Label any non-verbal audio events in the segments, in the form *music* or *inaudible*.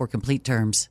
for complete terms.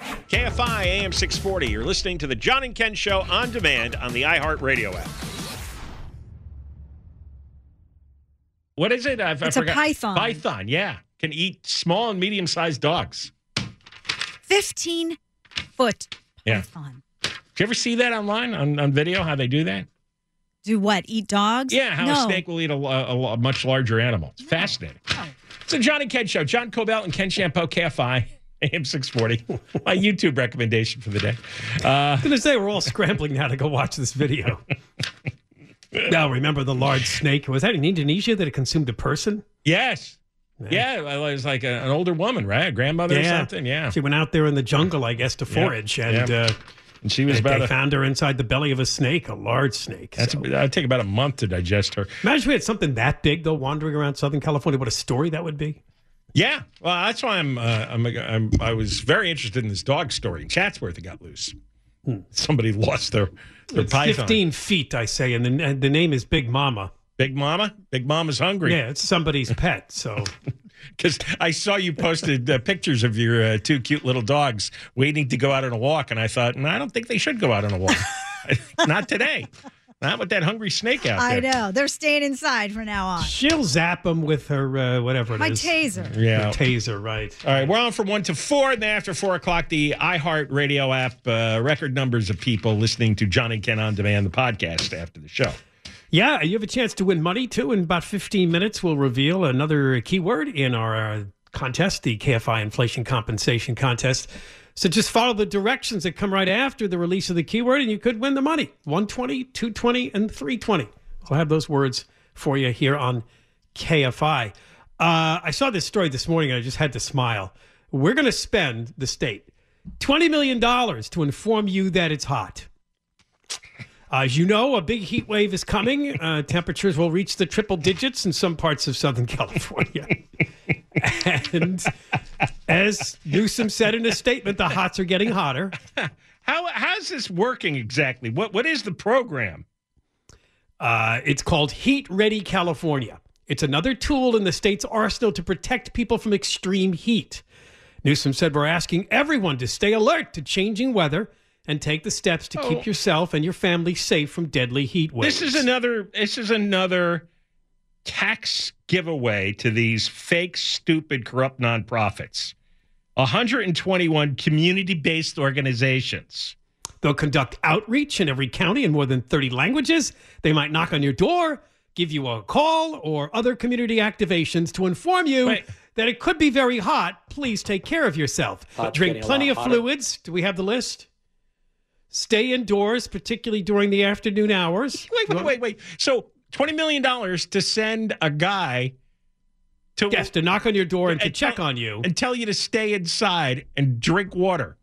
KFI AM 640. You're listening to the John and Ken Show on demand on the iHeartRadio app. What is it? I've, it's I a python. Python, yeah. Can eat small and medium sized dogs. 15 foot yeah. python. Did you ever see that online on, on video, how they do that? Do what? Eat dogs? Yeah, how no. a snake will eat a, a, a much larger animal. It's fascinating. Oh. It's a John and Ken show. John Kobylt and Ken Chiampou, KFI. AM 640, *laughs* my YouTube recommendation for the day. Uh, I was going to say, we're all scrambling now to go watch this video. *laughs* now, remember the large snake? Was that in Indonesia that it consumed a person? Yes. Yeah, it was like a, an older woman, right? A grandmother yeah. or something. Yeah. She went out there in the jungle, I guess, to forage. Yeah. And, yeah. Uh, and she was they, about. They a, found her inside the belly of a snake, a large snake. That's so. that'd take about a month to digest her. Imagine we had something that big though, wandering around Southern California. What a story that would be. Yeah, well, that's why I'm, uh, I'm, I'm, i was very interested in this dog story. Chatsworth it got loose. Hmm. Somebody lost their their it's python. Fifteen feet, I say, and the the name is Big Mama. Big Mama. Big Mama's hungry. Yeah, it's somebody's pet. So. *laughs* Because I saw you posted uh, pictures of your uh, two cute little dogs waiting to go out on a walk, and I thought, no, I don't think they should go out on a walk. *laughs* Not today. Not with that hungry snake out there. I know. They're staying inside from now on. She'll zap them with her, uh, whatever it My is. taser. Yeah. Her taser, right. All right. We're on from 1 to 4. And then after 4 o'clock, the iHeart Radio app, uh, record numbers of people listening to John and Ken On Demand, the podcast after the show. Yeah, you have a chance to win money too. In about 15 minutes, we'll reveal another keyword in our uh, contest, the KFI Inflation Compensation Contest. So just follow the directions that come right after the release of the keyword, and you could win the money 120, 220, and 320. We'll have those words for you here on KFI. Uh, I saw this story this morning, and I just had to smile. We're going to spend the state $20 million to inform you that it's hot. As you know, a big heat wave is coming. Uh, temperatures will reach the triple digits in some parts of Southern *laughs* California. and as Newsom said in a statement, the hots are getting hotter. How how's this working exactly? What what is the program? Uh, it's called Heat Ready California. It's another tool in the state's arsenal to protect people from extreme heat. Newsom said, We're asking everyone to stay alert to changing weather and take the steps to Oh. keep yourself and your family safe from deadly heat waves. This is another. This is another tax giveaway to these fake, stupid, corrupt nonprofits. 121 community-based organizations. They'll conduct outreach in every county in more than 30 languages. They might knock on your door, give you a call, or other community activations to inform you that it could be very hot. Please take care of yourself. Hot's Drink plenty of hotter. fluids. Do we have the list? Stay indoors, particularly during the afternoon hours. Wait, wait, wait, wait. So, 20 million dollars to send a guy to yes to knock on your door and to check on you and tell you to stay inside and drink water.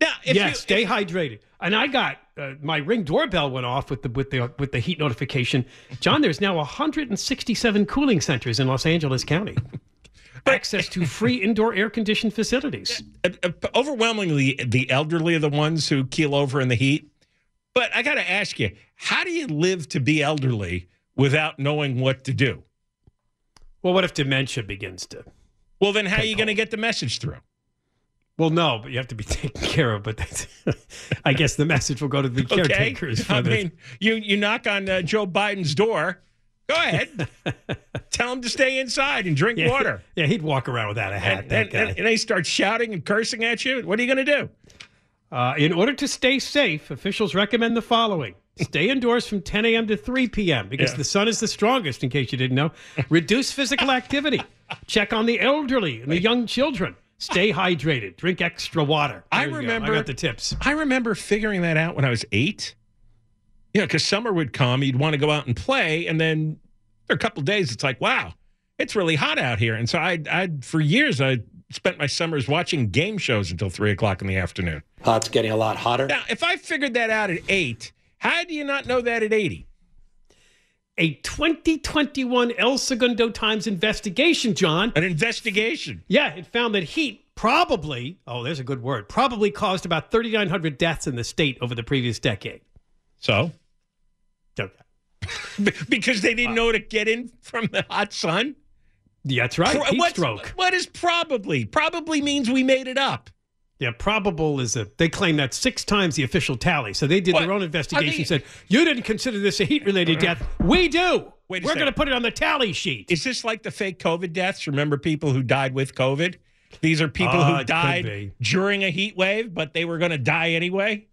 Now, if yes, you, stay hydrated. And I got uh, my ring doorbell went off with the with the with the heat notification. John, there's now 167 cooling centers in Los Angeles County. *laughs* Access to free indoor air conditioned facilities. uh, uh, overwhelmingly the elderly are the ones who keel over in the heat. But I got to ask you, how do you live to be elderly without knowing what to do? Well, what if dementia begins to? Well, then how are you going to get the message through? Well, no, but you have to be *laughs* taken care of. But that's, I guess the message will go to the *laughs* caretakers. for I mean, you you knock on uh, Joe Biden's door. Go ahead. *laughs* Tell him to stay inside and drink Yeah, water. Yeah, he'd walk around without a hat. And, that and, guy. and, and they start shouting and cursing at you. What are you going to do? Uh, in order to stay safe, officials recommend the following. Stay indoors from 10 a.m. to 3 p.m. because Yeah. the sun is the strongest, in case you didn't know. Reduce physical activity. Check on the elderly and the young children. Stay hydrated. Drink extra water. I There you go. remember I got the tips. I remember figuring that out when I was eight. You know, because summer would come, you'd want to go out and play, and then for a couple days, it's like, wow, it's really hot out here. And so I, I, for years, I spent my summers watching game shows until three o'clock in the afternoon. Hot's getting a lot hotter. Now, if I figured that out at eight, how do you not know that at eighty? A 2021 El Segundo Times investigation, John. An investigation. Yeah, it found that heat probably, oh, there's a good word, probably caused about 3,900 deaths in the state over the previous decade. So, Okay. because they didn't know to get in from the hot sun. That's right. Pro- Heat stroke. What is probably? Probably means we made it up. Yeah, probable is a. They claim that six times the official tally. So they did What? their own investigation. they- said you didn't consider this a heat-related death. We do. Wait We're going to put it on the tally sheet. Is this like the fake COVID deaths? Remember people who died with COVID? These are people Ah, it who died during a heat wave, but they were going to die anyway.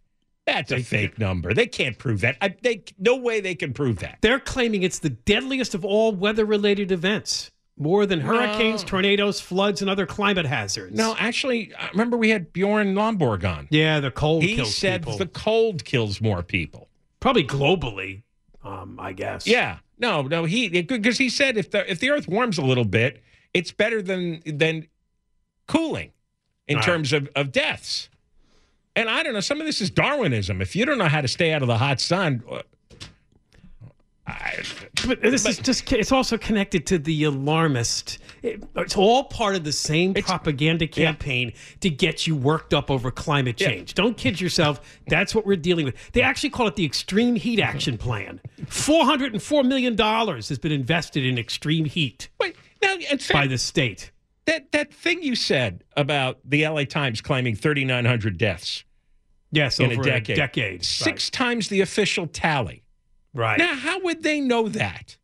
That's a fake number. They can't prove that. I, they no way they can prove that. They're claiming it's the deadliest of all weather-related events, more than hurricanes, No. tornadoes, floods, and other climate hazards. No, actually, I remember we had Bjorn Lomborg on. Yeah, the cold He kills said people. the cold kills more people. Probably globally, um, I guess. Yeah. No, no, he because he said if the if the earth warms a little bit, it's better than than cooling in Right. terms of, of deaths. And I don't know, some of this is Darwinism. If you don't know how to stay out of the hot sun, uh, I, But this is just, it's also connected to the alarmist. It- it's all part of the same propaganda campaign to get you worked up over climate Yeah. change. Don't kid yourself. That's what we're dealing with. They actually call it the Extreme Heat Action Plan. $404 million has been invested in extreme heat wait, now fact, by the state. that that thing you said about the LA Times claiming 3900 deaths Yes, in over a decade. decade. Six times the official tally. Right. Now, how would they know that?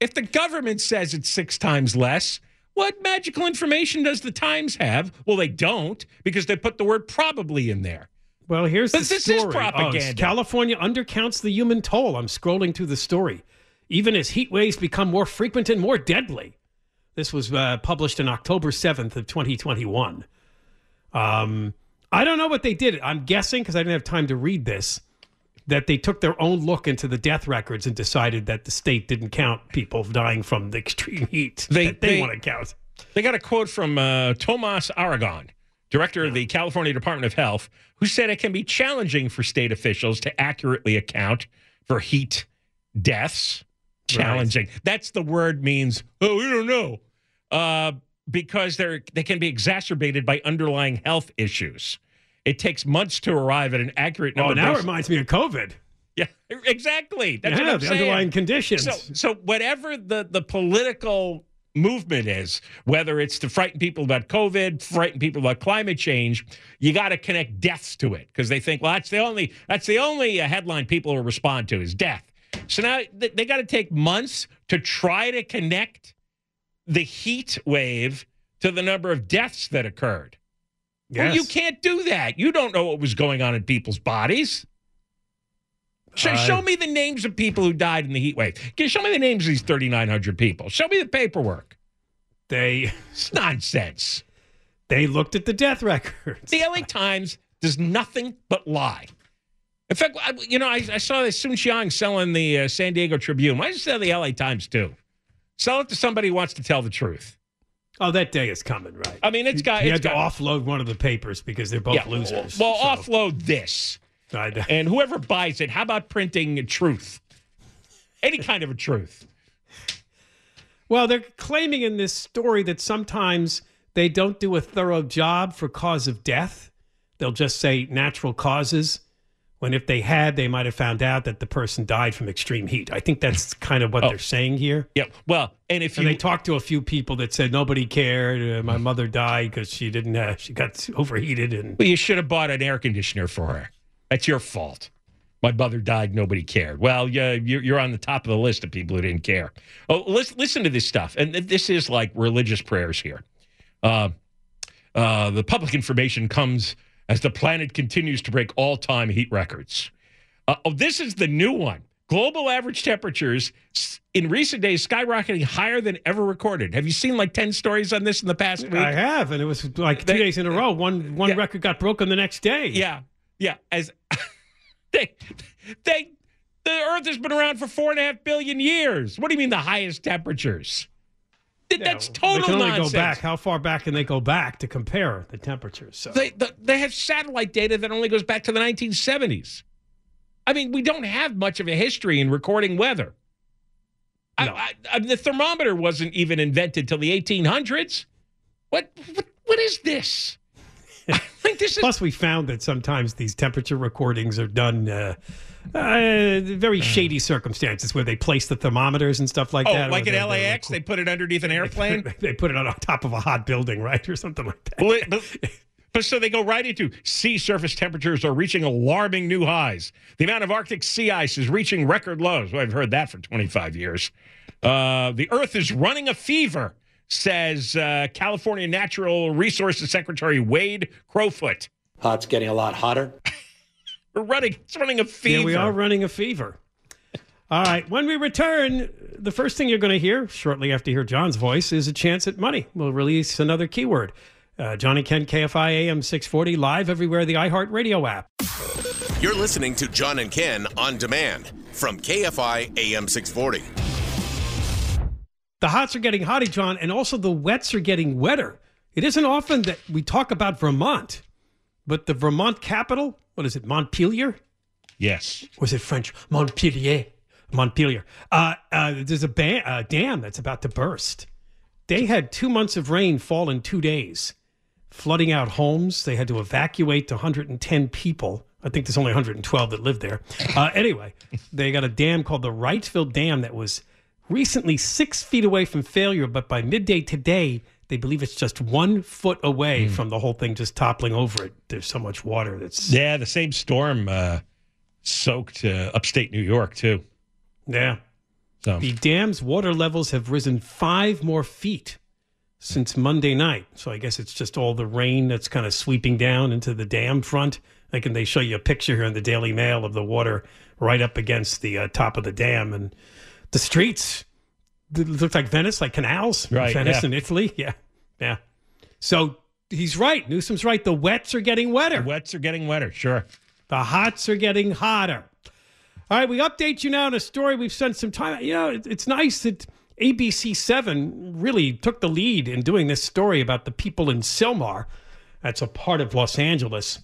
If the government says it's six times less, what magical information does the Times have? Well, they don't because they put the word probably in there. Well, here's But the this is story. Oh. California undercounts the human toll. I'm scrolling through the story. Even as heat waves become more frequent and more deadly. This was uh, published in October 7th of 2021. Um, I don't know what they did. I'm guessing because I didn't have time to read this that they took their own look into the death records and decided that the state didn't count people dying from the extreme heat They- that they, they- want to count. They got a quote from uh, Tomas Aragon, director of the California Department of Health, who said it can be challenging for state officials to accurately account for heat deaths. Challenging. That's the word means, oh, we don't know. Uh, because they're they can be exacerbated by underlying health issues. It takes months to arrive at an accurate number. Oh, now it reminds me of COVID. Yeah, *laughs* exactly. That's Yeah, what I'm the saying. underlying conditions. So, so whatever the the political movement is, whether it's to frighten people about COVID, frighten people about climate change, you got to connect deaths to it because they think, well, that's the only that's the only uh, headline people will respond to is death. So now th- they got to take months to try to connect the heat wave to the number of deaths that occurred. Well, you can't do that. You don't know what was going on in people's bodies. Show, Uh, show me the names of people who died in the heat wave. Can Show me the names of these 3,900 people. Show me the paperwork. They *laughs* It's nonsense. they looked at the death records. The LA Times does nothing but lie. In fact, I, you know, I, I saw this Soon-Shiong selling the uh, San Diego Tribune. Why don't you sell the LA Times too? Sell it to somebody who wants to tell the truth. Oh, that day is coming, right? I mean, it's got. It's had to offload one of the papers because they're both Yeah, losers. Well, so- offload this. And whoever buys it, how about printing truth? Any kind of a truth. Well, they're claiming in this story that sometimes they don't do a thorough job for cause of death. They'll just say natural causes, when if they had, they might have found out that the person died from extreme heat. I think that's kind of what Oh. they're saying here. Yeah. Well, and if And you they talked to a few people that said nobody cared. Uh, my mother died because she didn't. Uh, she got overheated, and Well, you should have bought an air conditioner for her. That's your fault. My mother died. Nobody cared. Well, yeah, you're, you're on the top of the list of people who didn't care. Oh, listen, listen to this stuff. And this is like religious prayers here. Uh, uh, the public information comes as the planet continues to break all time heat records. Uh, oh, this is the new one. Global average temperatures in recent days skyrocketing higher than ever recorded. Have you seen like 10 stories on this in the past week? I have, and it was like two They- days in a row. One one record got broken the next day. Yeah, yeah. As *laughs* they, they, the Earth has been around for four and a half billion years. What do you mean the highest temperatures? Th- That's total They can only nonsense. go back. How far back can they go back to compare the temperatures? So They, the, they have satellite data that only goes back to the 1970s. I mean, we don't have much of a history in recording weather. I, I, I, the thermometer wasn't even invented till the 1800s. What, what, what is this? *laughs* I think this is Plus, we found that sometimes these temperature recordings are done uh, uh, very shady circumstances where they place the thermometers and stuff like oh, that. like at they're- they're LAX, they put it underneath an *laughs* airplane. they put it on top of a hot building, right, or something like that. Well, but, but so they go right into sea surface temperatures are reaching alarming new highs. The amount of Arctic sea ice is reaching record lows. Well, I've heard that for 25 years. Uh, the Earth is running a fever, says uh, California Natural Resources Secretary Wade Crowfoot. Uh, it's getting a lot hotter. We're running, it's running a fever. Yeah, we are running a fever. All right. When we return, the first thing you're going to hear shortly after you hear John's voice is a chance at money. We'll release another keyword. Uh, Johnny Ken, KFI AM 640, live everywhere, the iHeartRadio app. You're listening to John and Ken on demand from KFI AM 640. The hots are getting hotter, John, and also the wets are getting wetter. It isn't often that we talk about Vermont, but the Vermont capital, what is it, Montpelier? Yes. Was it French? Montpellier. Montpelier. Uh, uh, there's a ba- uh, dam that's about to burst. They had two months of rain fall in two days, flooding out homes. They had to evacuate 110 people. I think there's only 112 that live there. Uh, anyway, they got a dam called the Wrightsville Dam that was recently six feet away from failure, but by midday today, they believe it's just one foot away from the whole thing just toppling over it. There's so much water that's Yeah, the same storm uh, soaked uh, upstate New York, too. Yeah. So. The dam's water levels have risen five more feet since Monday night. So I guess it's just all the rain that's kind of sweeping down into the dam front. Like, and they show you a picture here in the Daily Mail of the water right up against the uh, top of the dam and the streets. It look like Venice, like canals. Right, Venice yeah. in Italy. *laughs* Yeah. Yeah. So he's right. Newsom's right. The wets are getting wetter. The wets are getting wetter, sure. The hots are getting hotter. All right, we update you now on a story we've spent some time. You know, it's nice that ABC7 really took the lead in doing this story about the people in Sylmar, that's a part of Los Angeles,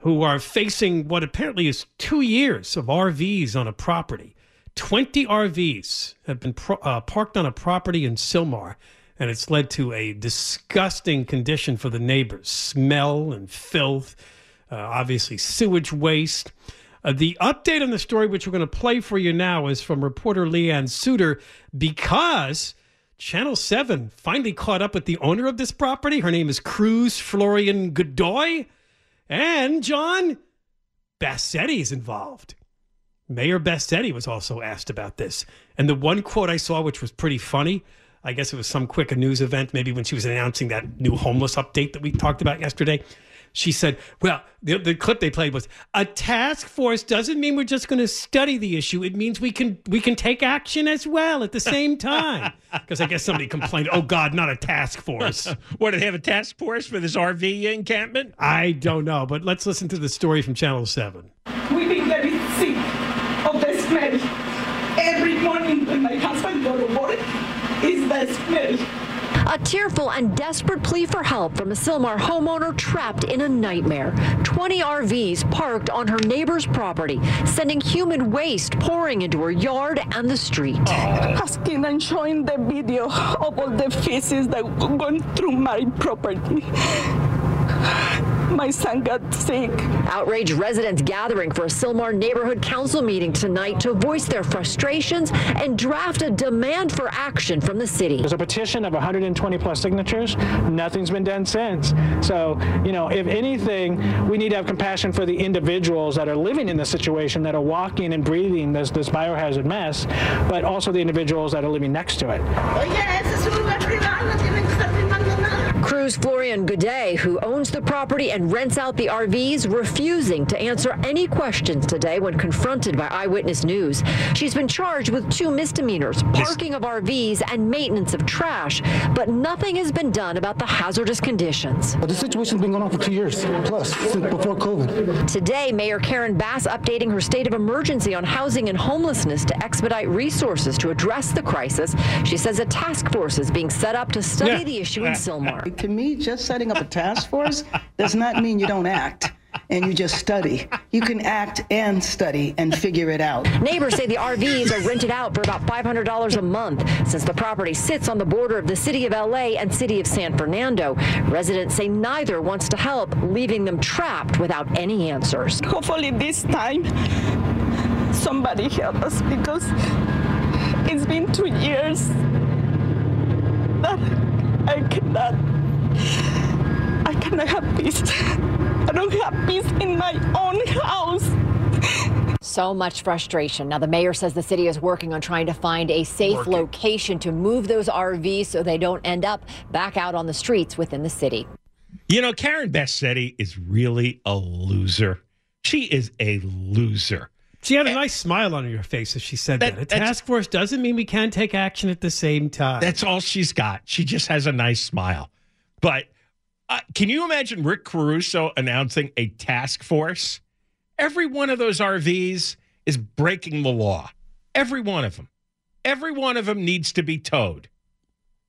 who are facing what apparently is two years of RVs on a property. 20 RVs have been pro- uh, parked on a property in Sylmar, and it's led to a disgusting condition for the neighbors smell and filth, uh, obviously, sewage waste. Uh, the update on the story, which we're going to play for you now, is from reporter Leanne Suter because Channel 7 finally caught up with the owner of this property. Her name is Cruz Florian Godoy. And John Bassetti is involved. Mayor Bassetti was also asked about this. And the one quote I saw, which was pretty funny, I guess it was some quick news event, maybe when she was announcing that new homeless update that we talked about yesterday. She said, Well, the, the clip they played was a task force doesn't mean we're just going to study the issue. It means we can we can take action as well at the same time. *laughs* Because I guess somebody complained, Oh God, not a task force. *laughs* what, do they have a task force for this RV encampment? I don't know, but let's listen to the story from Channel 7. We've been very sick of the smell. Every morning when my husband go to work, is the smell. A tearful and desperate plea for help from a Sylmar homeowner trapped in a nightmare. 20 RVs parked on her neighbor's property, sending human waste pouring into her yard and the street. Asking and showing the video of all the feces that went through my property. *laughs* My son got sick. Outraged residents gathering for a Sylmar neighborhood council meeting tonight to voice their frustrations and draft a demand for action from the city. There's a petition of 120 plus signatures. Nothing's been done since. So, you know, if anything, we need to have compassion for the individuals that are living in this situation, that are walking and breathing this, this biohazard mess, but also the individuals that are living next to it. Cruz Florian Godet, who owns the property and rents out the RVs, refusing to answer any questions today when confronted by Eyewitness News. She's been charged with two misdemeanors parking of RVs and maintenance of trash, but nothing has been done about the hazardous conditions. But the situation's been going on for two years plus since before COVID. Today, Mayor Karen Bass updating her state of emergency on housing and homelessness to expedite resources to address the crisis. She says a task force is being set up to study Yeah. the issue in Sylmar. To me, just setting up a task force does not mean you don't act and you just study. You can act and study and figure it out. Neighbors say the RVs are rented out for about $500 a month since the property sits on the border of the city of LA and city of San Fernando. Residents say neither wants to help, leaving them trapped without any answers. Hopefully this time somebody help us because it's been two years that I cannot I cannot have peace. I don't have peace in my own house. So much frustration. Now, the mayor says the city is working on trying to find a safe location to move those RVs so they don't end up back out on the streets within the city. You know, Karen Bassetti is really a loser. She is a loser. She had a nice smile on her face as she said that. That- A task force doesn't mean we can't take action at the same time. That's all she's got. She just has a nice smile. But uh, can you imagine Rick Caruso announcing a task force? Every one of those RVs is breaking the law. Every one of them. Every one of them needs to be towed.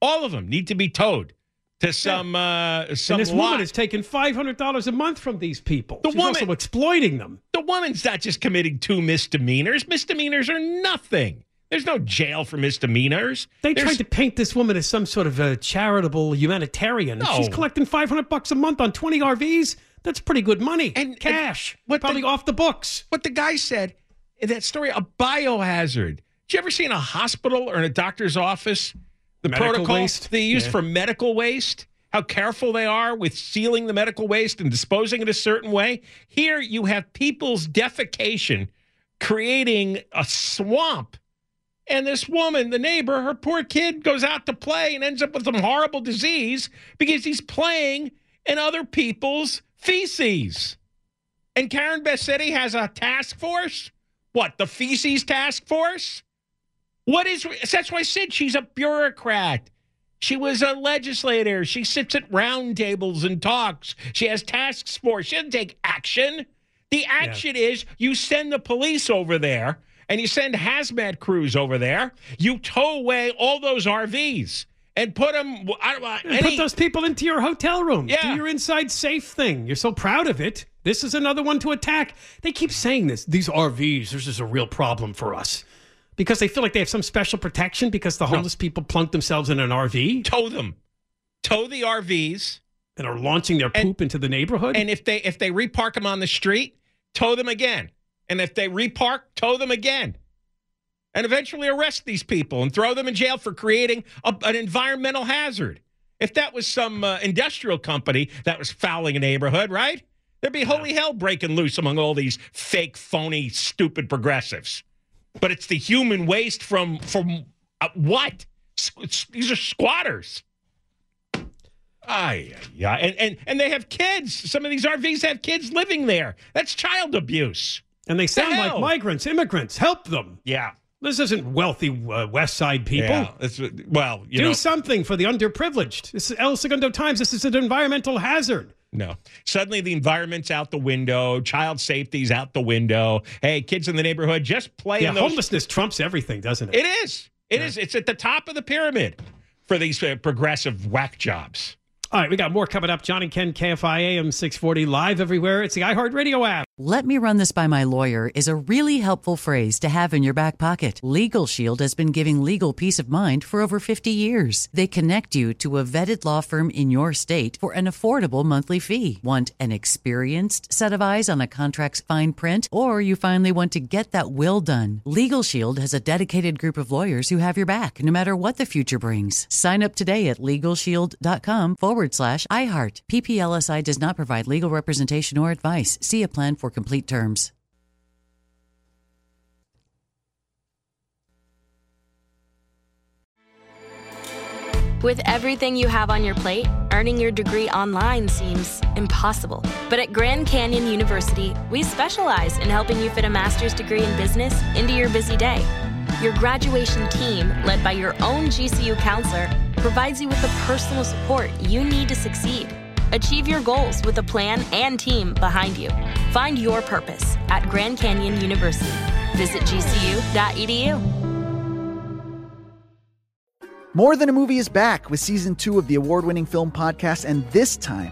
All of them need to be towed to some uh, some and this lot. woman is taking five hundred dollars a month from these people. The She's woman- also exploiting them. The woman's not just committing two misdemeanors. Misdemeanors are nothing. There's no jail for misdemeanors. They There's- tried to paint this woman as some sort of a charitable humanitarian. No. She's collecting five hundred bucks a month on twenty RVs. That's pretty good money. And cash. what Probably the- off the books. what the guy said in that story, a biohazard. Did you ever see in a hospital or in a doctor's office the Medical protocol waste? they use Yeah. for medical waste? How careful they are with sealing the medical waste and disposing it a certain way. Here you have people's defecation creating a swamp. And this woman, the neighbor, her poor kid goes out to play and ends up with some horrible disease because he's playing in other people's feces. And Karen Bassetti has a task force? What, the feces task force? What is that's why I said she's a bureaucrat. She was a legislator. She sits at round tables and talks. She has task force. She doesn't take action. The action is you send the police over there and you send hazmat crews over there. You tow away all those RVs and put them. I, uh, And any, put those people into your hotel room. Yeah. Do your inside safe thing. You're so proud of it. This is another one to attack. They keep saying this. These RVs, this is a real problem for us. Because they feel like they have some special protection because the homeless people plunk themselves in an RV tow them, tow the RVs. and are launching their poop into the neighborhood. And if they if they repark them on the street, tow them again. And if they repark, tow them again. And eventually arrest these people and throw them in jail for creating a, an environmental hazard. If that was some uh, industrial company that was fouling a neighborhood, right? There'd be holy hell breaking loose among all these fake, phony, stupid progressives. But it's the human waste from from uh, what? These are squatters. Aye, yeah, and, and and they have kids. Some of these RVs have kids living there. That's child abuse. And they sound like migrants, immigrants. Help them. Yeah. This isn't wealthy uh, West Side people. Yeah, it's, well, you Do know, something for the underprivileged. This is El Segundo Times. This is an environmental hazard. no. Suddenly the environment's out the window. Child safety's out the window. Hey, kids in the neighborhood, just play Yeah, those. homelessness trumps everything, doesn't it? It is. It is. It's at the top of the pyramid for these uh, progressive whack jobs. All right, we got more coming up. John and Ken, KFI AM 640, live everywhere. It's the iHeartRadio app. Let me run this by my lawyer is a really helpful phrase to have in your back pocket. Legal Shield has been giving legal peace of mind for over 50 years. They connect you to a vetted law firm in your state for an affordable monthly fee. Want an experienced set of eyes on a contract's fine print? Or you finally want to get that will done? Legal Shield has a dedicated group of lawyers who have your back no matter what the future brings. Sign up today at LegalShield.com forward slash iHeart. PPLSI does not provide legal representation or advice. See a plan for complete terms. With everything you have on your plate, earning your degree online seems impossible. But at Grand Canyon University, we specialize in helping you fit a master's degree in business into your busy day. Your graduation team, led by your own GCU counselor, provides you with the personal support you need to succeed. Achieve your goals with a plan and team behind you. Find your purpose at Grand Canyon University. Visit gcu.edu. More Than a Movie is back with season two of the award winning film podcast, and this time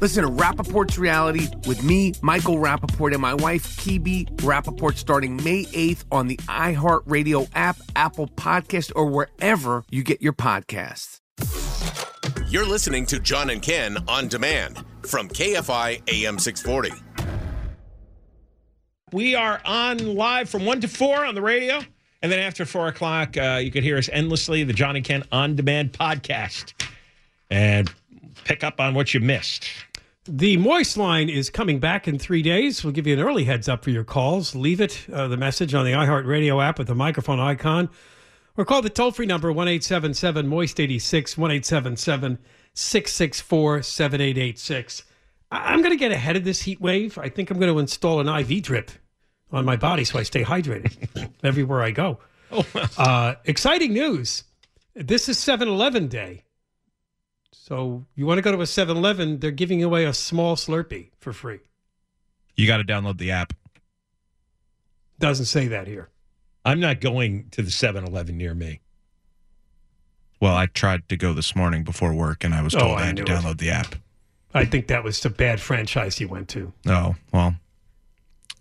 Listen to Rapaport's Reality with me, Michael Rapaport, and my wife, Kibi Rapaport, starting May 8th on the iHeartRadio app, Apple Podcast, or wherever you get your podcasts. You're listening to John and Ken on demand from KFI AM 640. We are on live from 1 to 4 on the radio. And then after 4 o'clock, uh, you could hear us endlessly, the John and Ken On Demand podcast, and pick up on what you missed. The Moist line is coming back in three days. We'll give you an early heads up for your calls. Leave it, uh, the message on the iHeartRadio app with the microphone icon, or call the toll free number 1 877 Moist 86, 1 877 664 7886. I'm going to get ahead of this heat wave. I think I'm going to install an IV drip on my body so I stay hydrated *laughs* everywhere I go. Uh, exciting news. This is 7 Eleven day. So you want to go to a 7 Eleven, they're giving away a small Slurpee for free. You got to download the app. Doesn't say that here. I'm not going to the 7-Eleven near me. Well, I tried to go this morning before work, and I was Oh, told I I had to knew it. download the app. I think that was a bad franchise you went to. Oh well,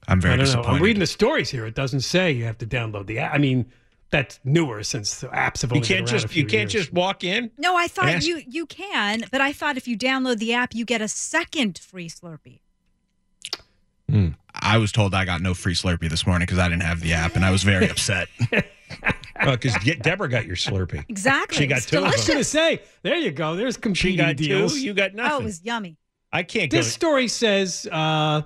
I'm very I don't know. disappointed. I'm reading the stories here. It doesn't say you have to download the app. I mean, that's newer since the apps have You only can't been around just a few you can't years. just walk in. No, I thought Yes. you you can, but I thought if you download the app, you get a second free Slurpee. I was told I got no free Slurpee this morning because I didn't have the app, and I was very upset. *laughs* Because Deborah got your Slurpee. Exactly. She got It's two of them. I was going to say, there you go. There's She competing got deals. two. You got nothing. Oh, it was yummy. I can't go. This story says uh,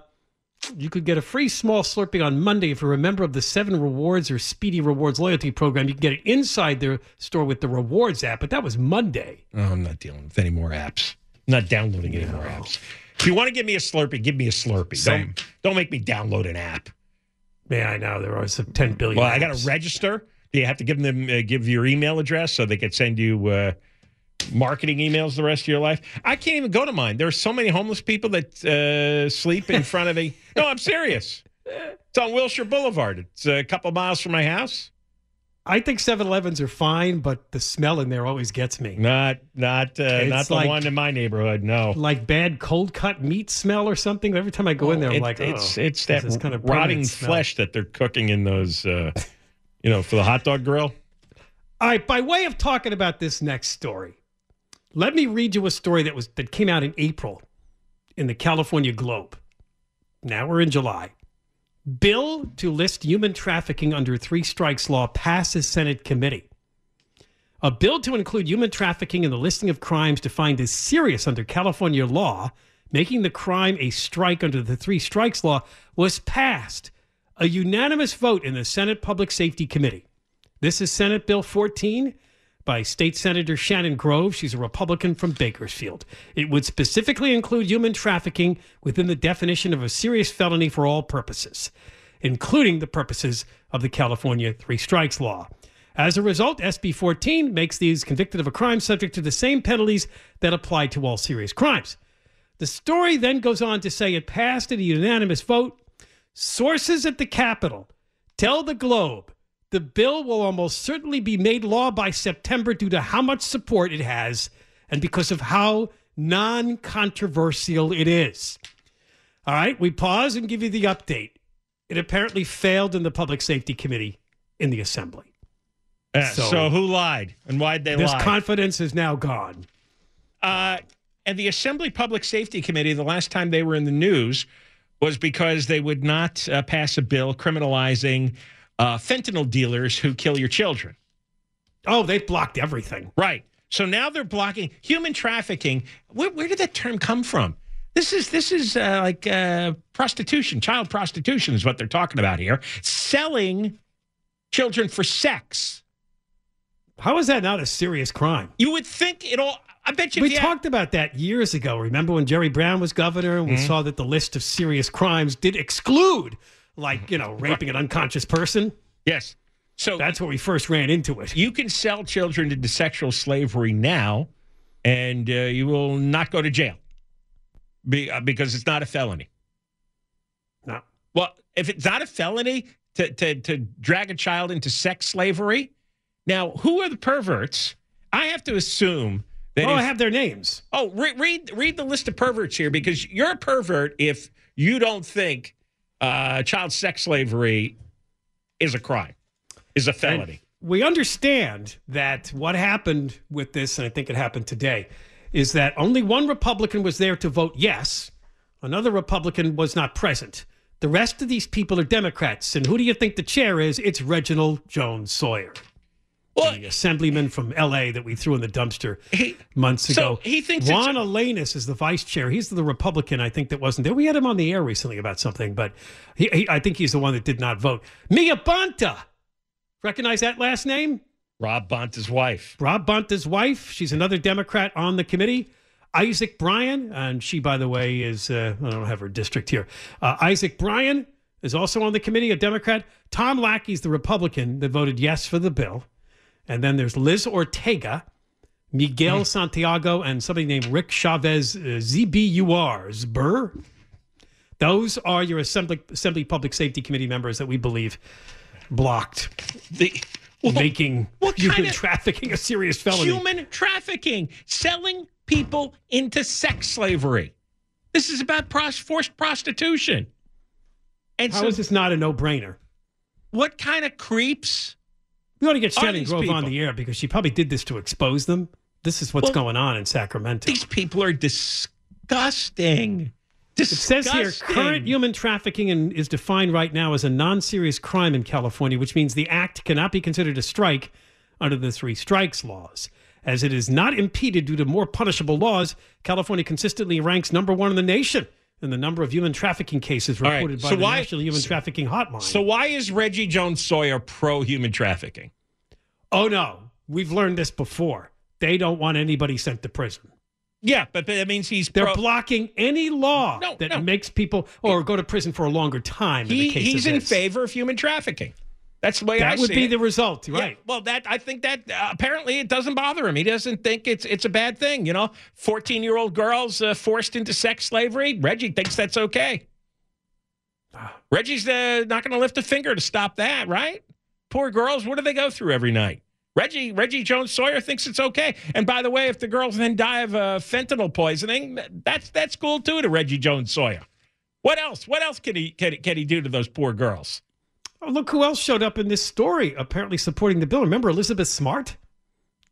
you could get a free small Slurpee on Monday if you're a member of the Seven Rewards or Speedy Rewards loyalty program. You can get it inside their store with the Rewards app, but that was Monday. Oh, I'm not dealing with any more apps. I'm not downloading any more apps. If you want to give me a Slurpee, give me a Slurpee. Same. Don't, don't make me download an app. Man, I know there are some 10 billion. Well, I got to register. Do you have to give them uh, give your email address so they could send you uh, marketing emails the rest of your life? I can't even go to mine. There are so many homeless people that uh, sleep in front of a. *laughs* No, I'm serious. It's on Wilshire Boulevard. It's a couple miles from my house. I think 7 Elevens are fine, but the smell in there always gets me. Not not uh, not the like- one in my neighborhood. No. Like bad cold cut meat smell or something. Every time I go in there, I'm It- like, oh, it's it's that kind of rotting flesh that they're cooking in those, uh, you know, for the hot dog grill. All right, by way of talking about this next story, let me read you a story that was that came out in April in the California Globe. Now we're in July. Bill to list human trafficking under three strikes law passes Senate committee. A bill to include human trafficking in the listing of crimes defined as serious under California law, making the crime a strike under the three strikes law, was passed. A unanimous vote in the Senate Public Safety Committee. This is Senate Bill 14 by State Senator Shannon Grove. She's a Republican from Bakersfield. It would specifically include human trafficking within the definition of a serious felony for all purposes, including the purposes of the California Three Strikes Law. As a result, SB 14 makes these convicted of a crime subject to the same penalties that apply to all serious crimes. The story then goes on to say it passed in a unanimous vote. Sources at the Capitol tell the Globe the bill will almost certainly be made law by September due to how much support it has and because of how non controversial it is. All right, we pause and give you the update. It apparently failed in the Public Safety Committee in the Assembly. Uh, so, who lied and why'd they this lie? This confidence is now gone. Uh, and the Assembly Public Safety Committee, the last time they were in the news, was because they would not uh, pass a bill criminalizing uh, fentanyl dealers who kill your children. Oh, they've blocked everything. Right. So now they're blocking human trafficking. Where, where did that term come from? This is this is uh, like uh, prostitution, child prostitution is what they're talking about here. Selling children for sex. How is that not a serious crime? You would think it all. I bet you. We talked about that years ago. Remember when Jerry Brown was governor and we Mhm. saw that the list of serious crimes did exclude, like, you know, raping an unconscious person? Yes. So that's where we first ran into it. You can sell children into sexual slavery now, and uh, you will not go to jail Be, uh, because it's not a felony. No. Well, if it's not a felony to, to, to drag a child into sex slavery, now who are the perverts? I have to assume that. Oh, I have their names. Oh, re- read read the list of perverts here because you're a pervert if you don't think uh, child sex slavery is a crime, is a felony. We understand that what happened with this, and I think it happened today, is that only one Republican was there to vote yes. Another Republican was not present. The rest of these people are Democrats. And who do you think the chair is? It's Reginald Jones Sawyer. The assemblyman from L.A. that we threw in the dumpster months ago. so he thinks Juan Alanis is the vice chair. He's the Republican, I think, that wasn't there. We had him on the air recently about something, but he, he, I think he's the one that did not vote. Mia Bonta. Recognize that last name? Rob Bonta's wife. Rob Bonta's wife. She's another Democrat on the committee. Isaac Bryan, and she, by the way, is, uh, I don't have her district here. Uh, Isaac Bryan is also on the committee, a Democrat. Tom Lackey's the Republican that voted yes for the bill. And then there's Liz Ortega, Miguel Santiago, and somebody named Rick Chavez, uh, ZBUR, Zbur. Those are your Assembly, Assembly Public Safety Committee members that we believe blocked the making human kind of- trafficking a serious felony. Human trafficking, selling people into sex slavery. This is about pros- forced prostitution. And How so, is this not a no-brainer? what kind of creeps? We ought to get Shannon Grove on the air because she probably did this to expose them. This is what's Well, going on in Sacramento. These people are disgusting. It says here current human trafficking in, is defined right now as a non serious crime in California, which means the act cannot be considered a strike under the three strikes laws. As it is not impeded due to more punishable laws, California consistently ranks number one in the nation in the number of human trafficking cases reported by so the why- National Human so- Trafficking Hotline. So why is Reggie Jones Sawyer pro human trafficking? oh no, we've learned this before. They don't want anybody sent to prison. Yeah, but, but that means he's They're pro. blocking any law No, that no. makes people or go to prison for a longer time. in He, the case he's of in favor of human trafficking. That's the way I That would be it. the result, Yeah, right? well, that I think that uh, apparently it doesn't bother him. He doesn't think it's it's a bad thing. You know, fourteen year old girls uh, forced into sex slavery. Reggie thinks that's okay. Reggie's uh, not going to lift a finger to stop that, right? Poor girls, what do they go through every night? Reggie Reggie Jones Sawyer thinks it's okay. And by the way, if the girls then die of uh, fentanyl poisoning, that's that's cool too to Reggie Jones Sawyer. What else? What else can he can, he- can he do to those poor girls? Oh, look who else showed up in this story, apparently supporting the bill. Remember Elizabeth Smart?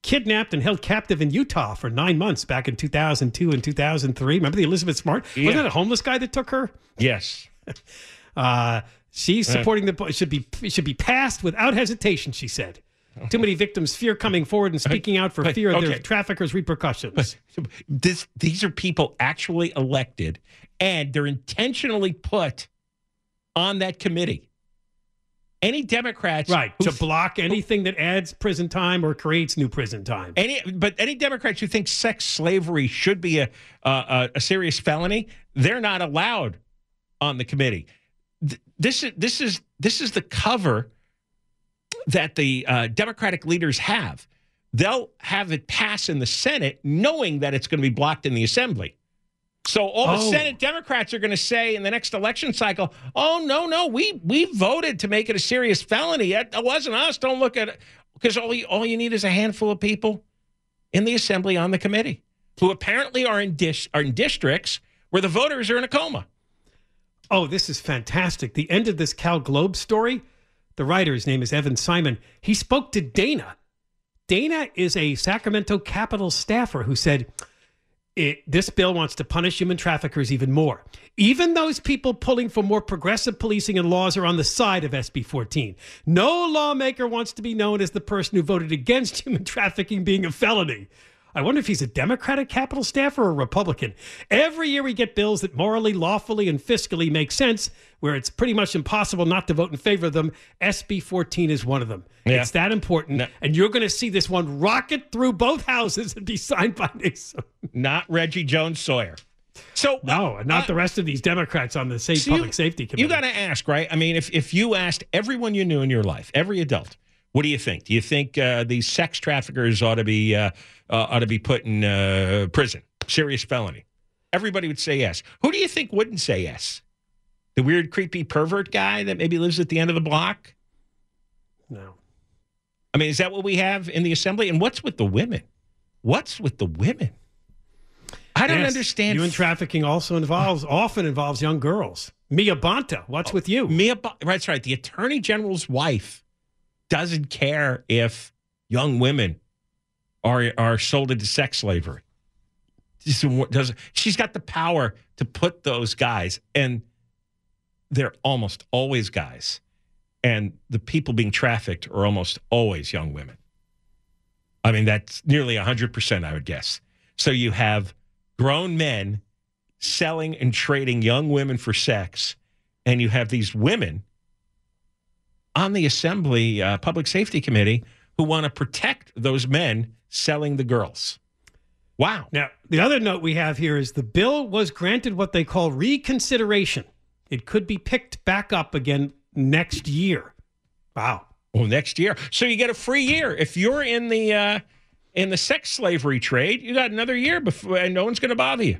Kidnapped and held captive in Utah for nine months back in 2002 and 2003. Remember the Elizabeth Smart? Yeah. Wasn't that a homeless guy that took her? Yes. *laughs* Uh, she's Uh. supporting the it should be should be passed without hesitation. She said. Too many victims fear coming forward and speaking out for fear of their traffickers' repercussions. *laughs* this these are people actually elected and they're intentionally put on that committee any democrats right who to block anything that adds prison time or creates new prison time. any but any democrats who think sex slavery should be a a, a serious felony they're not allowed on the committee. Th- this is this is this is the cover that the uh, democratic leaders have. They'll have it pass in the senate knowing that it's going to be blocked in the assembly so all the Oh. Senate Democrats are going to say in the next election cycle, "Oh no, no, we we voted to make it a serious felony. It it wasn't us. Don't look at it because all you, all you need is a handful of people in the assembly on the committee who apparently are in dis, are in districts where the voters are in a coma." Oh, this is fantastic. The end of this Cal Globe story, the writer, his name is Evan Simon, he spoke to Dana. Dana is a Sacramento Capitol staffer who said, it, this bill wants to punish human traffickers even more. Even those people pulling for more progressive policing and laws are on the side of SB 14. No lawmaker wants to be known as the person who voted against *laughs* human trafficking being a felony. I wonder if he's a Democratic Capitol staffer or a Republican. Every year we get bills that morally, lawfully, and fiscally make sense, where it's pretty much impossible not to vote in favor of them. SB 14 is one of them. Yeah. It's that important. And you're going to see this one rocket through both houses and be *laughs* signed by Nixon. Not Reggie Jones Sawyer. So No, uh, and not uh, the rest of these Democrats on the safe So you- public safety committee. You got to ask, right? I mean, if if you asked everyone you knew in your life, every adult, what do you think? Do you think uh, these sex traffickers ought to be uh, uh, ought to be put in uh, prison, serious felony? Everybody would say yes. Who do you think wouldn't say yes? The weird, creepy pervert guy that maybe lives at the end of the block. No. I mean, is that what we have in the assembly? And what's with the women? What's with the women? I don't Yes, understand. Human trafficking also involves often involves young girls. Mia Bonta, what's with you? Mia, Bo- that's right. The attorney general's wife doesn't care if young women are are sold into sex slavery. She's got the power to put those guys, and they're almost always guys, and the people being trafficked are almost always young women. I mean, that's nearly hundred percent, I would guess. So you have grown men selling and trading young women for sex, and you have these women on the Assembly uh, Public Safety Committee who want to protect those men selling the girls. Wow. Now, the other note we have here is the bill was granted what they call reconsideration. It could be picked back up again next year. Wow. Well, next year, so you get a free year if you're in the uh, in the sex slavery trade. You got another year before, and no one's going to bother you.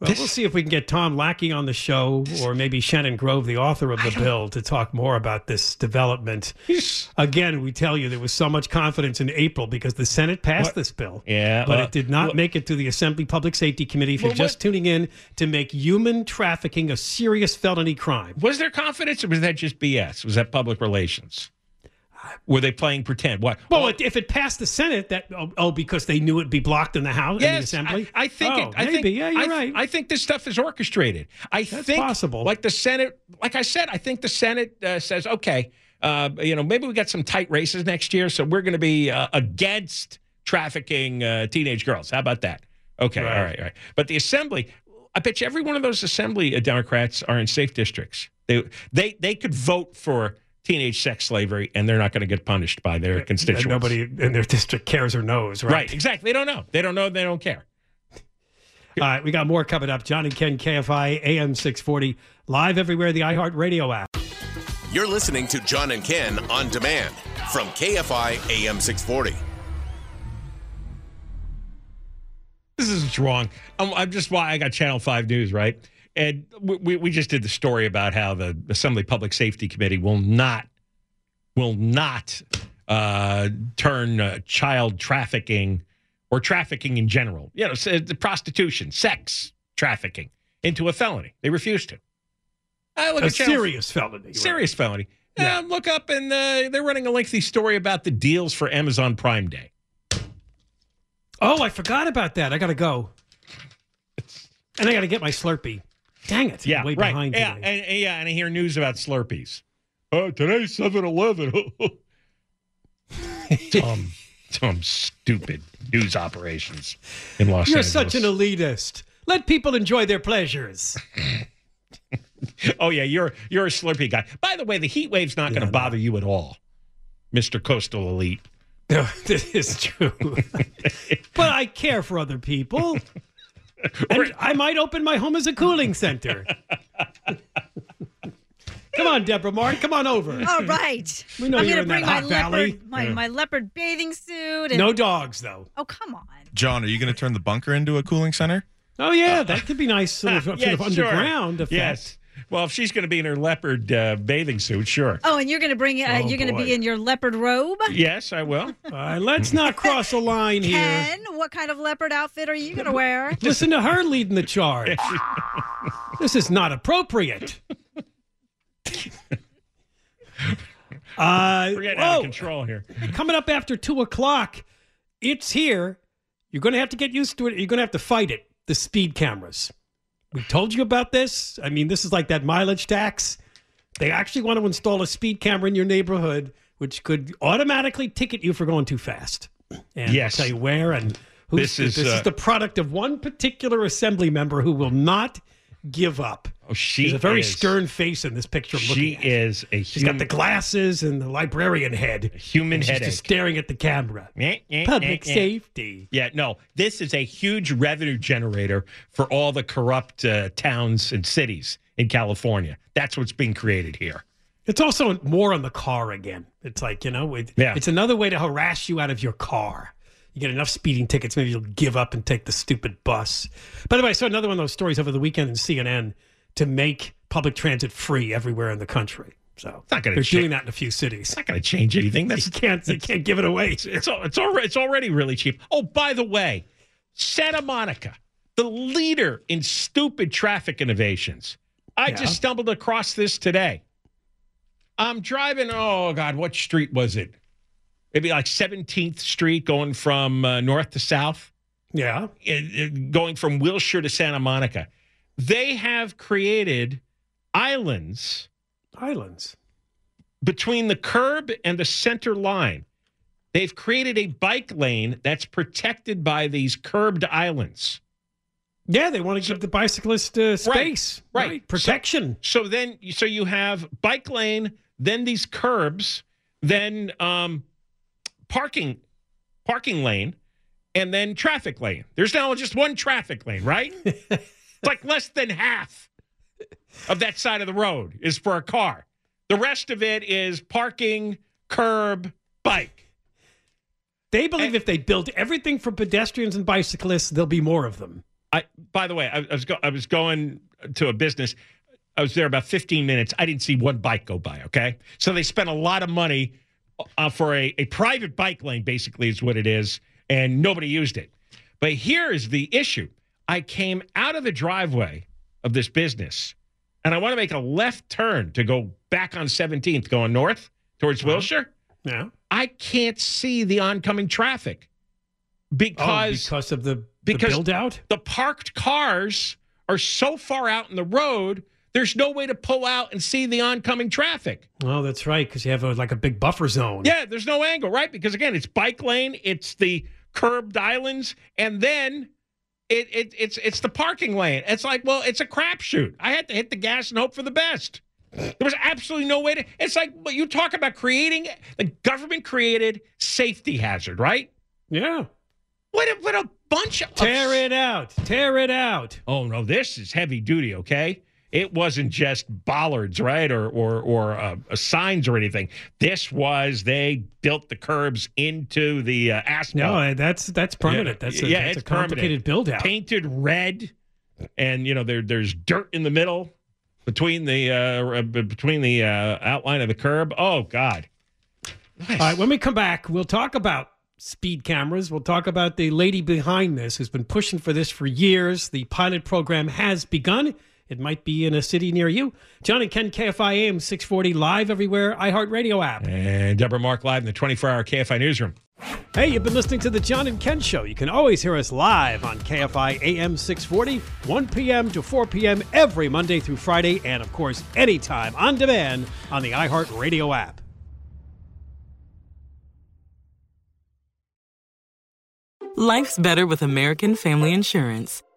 Well, we'll see if we can get Tom Lackey on the show, or maybe Shannon Grove, the author of the bill, to talk more about this development. Again, we tell you there was so much confidence in April because the Senate passed What? this bill. Yeah, but it did not well- make it to the Assembly Public Safety Committee. If you're just what- tuning in to make human trafficking a serious felony crime, Was there confidence or was that just BS? Was that public relations? Were they playing pretend? What? well, it, if it passed the Senate, that oh, oh, because they knew it'd be blocked in the House, in the Assembly. I, I think. Oh, it, I maybe. think, yeah, you're I, right. I think this stuff is orchestrated. I think possible. Like the Senate, like I said, I think the Senate uh, says, okay, uh, you know, maybe we got some tight races next year, so we're going to be uh, against trafficking uh, teenage girls. How about that? Okay, Right. all right, all right. But the Assembly, I bet you every one of those Assembly uh, Democrats are in safe districts. They they they could vote for teenage sex slavery, and they're not going to get punished by their constituents. And nobody in their district cares or knows, right? Right, exactly. They don't know. They don't know. They don't care. All right, we got more coming up. John and Ken, KFI, AM 640, live everywhere, the iHeartRadio app. You're listening to John and Ken on demand from KFI AM 640. This is what's wrong. I'm, I'm just why I got Channel Five News right, and we- we we just did the story about how the Assembly Public Safety Committee will not will not uh, turn uh, child trafficking or trafficking in general, you know, s- the prostitution, sex trafficking into a felony. They refuse to. I look A at Channel- serious felony. right? serious felony. Yeah. look up and uh, they're running a lengthy story about the deals for Amazon Prime Day. Oh, I forgot about that. I got to go. And I got to get my Slurpee. Dang it. Yeah, I'm way right. behind yeah, today. and, and- yeah, and I hear news about Slurpees. Oh, today's 7-Eleven. *laughs* *laughs* Tom, Tom, stupid news operations in Los Angeles. You're such an elitist. Let people enjoy their pleasures. *laughs* oh yeah, you're you're a Slurpee guy. By the way, the heat wave's not going to bother you at all, Mister Coastal Elite. No, this is true. but I care for other people. *laughs* And I might open my home as a cooling center. *laughs* Come on, Deborah Mark, Come on over. All right. We know I'm you're gonna in that bring my hot valley. leopard, my, Yeah. my leopard bathing suit. And, No dogs, though. Oh, come on. John, are you going to turn the bunker into a cooling center? Oh, yeah. Uh, that could be nice. Sort of, sort *laughs* Yeah, of sure. underground effect. Yes. Well, if she's going to be in her leopard uh, bathing suit, sure. Oh, and you're going to bring. Uh, Oh, you're going to be in your leopard robe. Yes, I will. All right, let's not cross a line here. Ken, what kind of leopard outfit are you going to wear? *laughs* Listen to her leading the charge. *laughs* this is not appropriate. *laughs* Uh, We're getting out of control here. Coming up after two o'clock, it's here. You're going to have to get used to it. You're going to have to fight it. The speed cameras. We told you about this. I mean, this is like that mileage tax. They actually want to install a speed camera in your neighborhood, which could automatically ticket you for going too fast. And Yes. I'll tell you where and who's This is, this is, is uh, the product of one particular assembly member who will not give up. Oh, she She's a very is- stern face in this picture. I'm She is a She's got the glasses and the librarian head. human she's just staring at the camera. Eh, eh, Public eh. safety. Yeah, no, this is a huge revenue generator for all the corrupt uh, towns and cities in California. That's what's being created here. It's also more on the car again. It's like, you know, it, Yeah. it's another way to harass you out of your car. You get enough speeding tickets, maybe you'll give up and take the stupid bus. By the way, I saw another one of those stories over the weekend in CNN to make public transit free everywhere in the country. So it's not gonna they're cha- doing that in a few cities. It's not going to change anything. *laughs* That's You can't, you can't give it away. it's al- it's already it's already really cheap. Oh, by the way, Santa Monica, the leader in stupid traffic innovations. I Yeah. just stumbled across this today. I'm driving. Oh God, what street was it? Maybe like 17th Street, going from uh, north to south. Yeah. uh, uh, going from Wilshire to Santa Monica. They have created islands Islands. between the curb and the center line. They've created a bike lane that's protected by these curbed islands. Yeah, they want to give the bicyclist uh, space. right. Protection. So then, so you have bike lane, then these curbs, then um, parking, parking lane, and then traffic lane. There's now just one traffic lane, right? *laughs* it's like less than half of that side of the road is for a car. The rest of it is parking, curb, bike. They believe if they build everything for pedestrians and bicyclists, there'll be more of them. I by the way, I, I was go, I was going to a business. I was there about 15 minutes. I didn't see one bike go by. Okay, so they spent a lot of money uh, for a, a private bike lane, basically, is what it is, and nobody used it. But here is the issue: I came out of the driveway of this business, and I want to make a left turn to go back on 17th, going north towards Wilshire. Yeah. I can't see the oncoming traffic because oh, because of the, because the build out. The parked cars are so far out in the road. There's no way to pull out and see the oncoming traffic. Oh, that's right, because you have a, like a big buffer zone. Yeah, there's no angle, right? Because again, it's bike lane, it's the curbed islands, and then it, it it's it's the parking lane. It's like, well, it's a crapshoot. I had to hit the gas and hope for the best. There was absolutely no way to. It's like what you talk about creating the government created safety hazard, right? Yeah. What a, what a bunch of tear it out, tear it out. Oh no, this is heavy duty. Okay, it wasn't just bollards, right, or or or uh, signs or anything. This was they built the curbs into the uh, asphalt. No, that's that's permanent. Yeah, that's a, yeah, that's it's a complicated build out. Painted red, and you know there there's dirt in the middle between the uh, between the uh, outline of the curb. Oh God! Nice. All right, when we come back, we'll talk about speed cameras. We'll talk about the lady behind this who's been pushing for this for years. The pilot program has begun. It might be in a city near you. John and Ken, KFI AM 640, live everywhere, iHeartRadio app. And Deborah Mark live in the 24 hour KFI newsroom. Hey, you've been listening to The John and Ken Show. You can always hear us live on KFI AM 640, 1 p.m. to 4 p.m. every Monday through Friday, and of course, anytime on demand on the iHeartRadio app. Life's better with American Family Insurance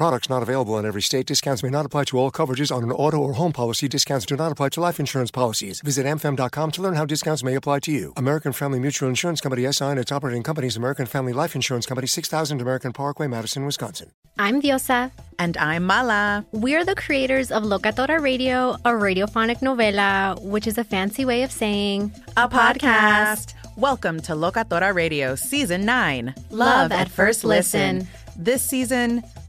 Products not available in every state. Discounts may not apply to all coverages on an auto or home policy. Discounts do not apply to life insurance policies. Visit amfam.com to learn how discounts may apply to you. American Family Mutual Insurance Company SI and its operating companies American Family Life Insurance Company 6000 American Parkway, Madison, Wisconsin. I'm Diosa. And I'm Mala. We're the creators of Locatora Radio, a radiophonic novela, which is a fancy way of saying a, podcast. Welcome to Locatora Radio Season 9 Love, Love at, at, First listen. listen. This season,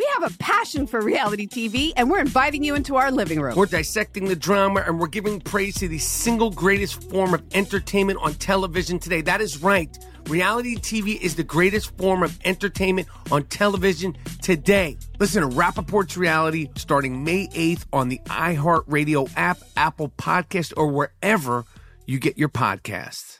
We have a passion for reality TV, and we're inviting you into our living room. We're dissecting the drama, and we're giving praise to the single greatest form of entertainment on television today. That is right. Reality TV is the greatest form of entertainment on television today. Listen to Rapaport's Reality starting May 8th on the iHeartRadio app, Apple Podcast, or wherever you get your podcasts.